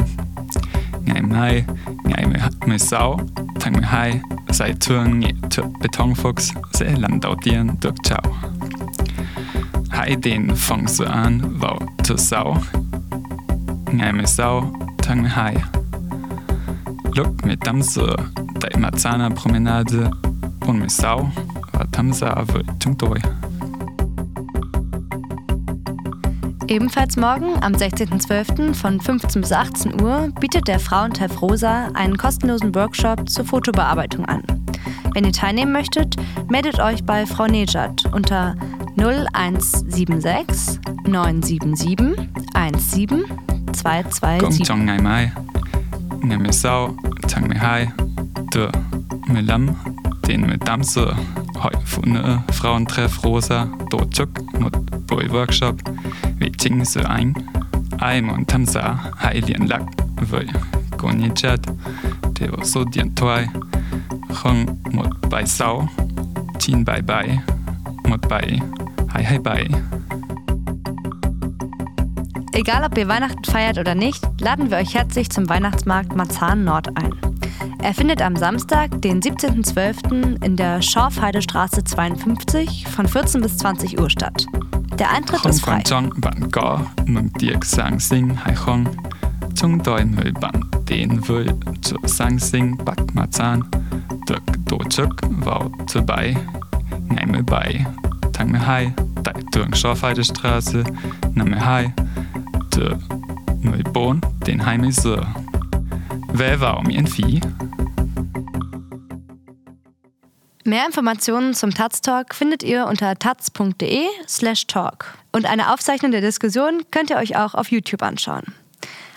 Ngày mai, ngày 16 tháng 12, giải thưởng nghệ thuật Betonfuchs sẽ lần đầu tiên được trao. Hãy đến phòng dự án vào thứ sáu, ngày 16 tháng 12. Lúc 18 giờ tại Marzana Promenade und mit Sau và tham gia với chúng Ebenfalls morgen am 16.12. von 15 bis 18 Uhr bietet der Frauentreff Rosa einen kostenlosen Workshop zur Fotobearbeitung an. Wenn ihr teilnehmen möchtet, meldet euch bei Frau Nejad unter 0176 977 17 227. Cũng trong ngày mai, ngày 16 tháng 12, từ 15 đến 18 giờ, Hội Phụ nữ Frauentreff Rosa tổ chức một buổi workshop về chính sự anh. Ai muốn tham gia hãy liên lạc với cô Nejad theo số điện thoại 0176 977 17 227. Egal, ob ihr Weihnachten feiert oder nicht, laden wir euch herzlich zum Weihnachtsmarkt Marzahn Nord ein. Er findet am Samstag, den 17.12. in der Schorfheidestraße 52 von 14 bis 20 Uhr statt. Der Eintritt ist frei. trong bạn có mừng tiệc Giáng sinh hay không? Chúng tôi mời bạn đến với chỗ Giáng sinh Bắc Marzahn được tổ chức vào thứ Bảy, ngày 17 tháng 12 tại đường Schorfheidestraße 52 từ 14 đến 20 giờ. Vé vào miễn phí. Mehr Informationen zum Taz Talk findet ihr unter taz.de/talk. Und eine Aufzeichnung der Diskussion könnt ihr euch auch auf YouTube anschauen.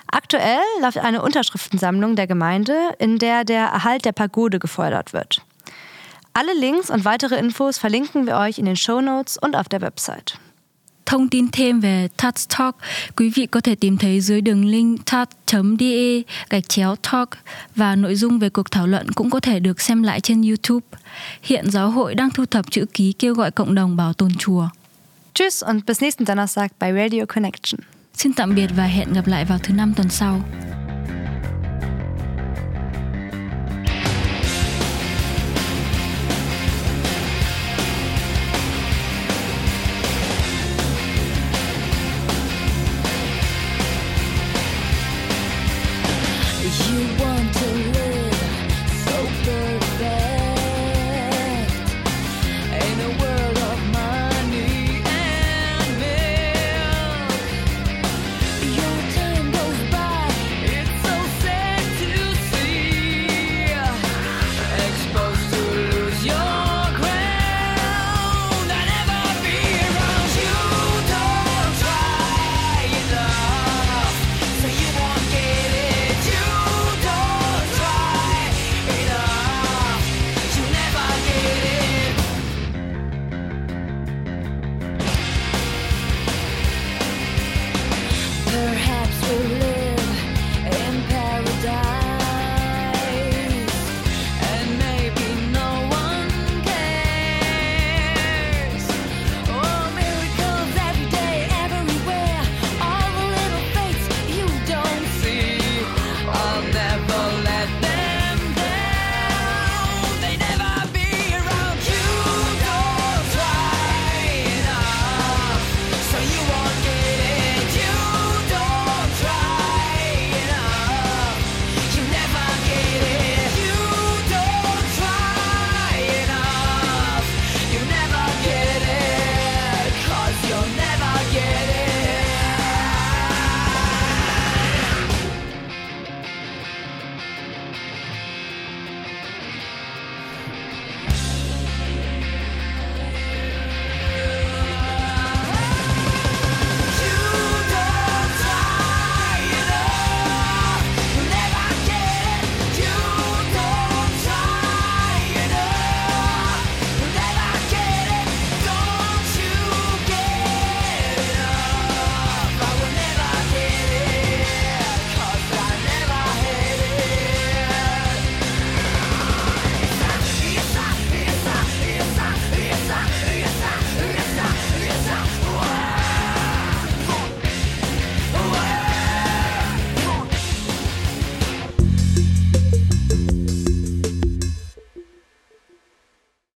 Aktuell läuft eine Unterschriftensammlung der Gemeinde, in der der Erhalt der Pagode gefordert wird. Alle Links und weitere Infos verlinken wir euch in den Show Notes und auf der Website. Thông tin thêm về Touch Talk, quý vị có thể tìm thấy dưới đường link touch.de gạch chéo talk và nội dung về cuộc thảo luận cũng có thể được xem lại trên YouTube. Hiện giáo hội đang thu thập chữ ký kêu gọi cộng đồng bảo tồn chùa. Tschüss und bis nächsten Donnerstag bei Radio Connection. Xin tạm biệt và hẹn gặp lại vào thứ năm tuần sau.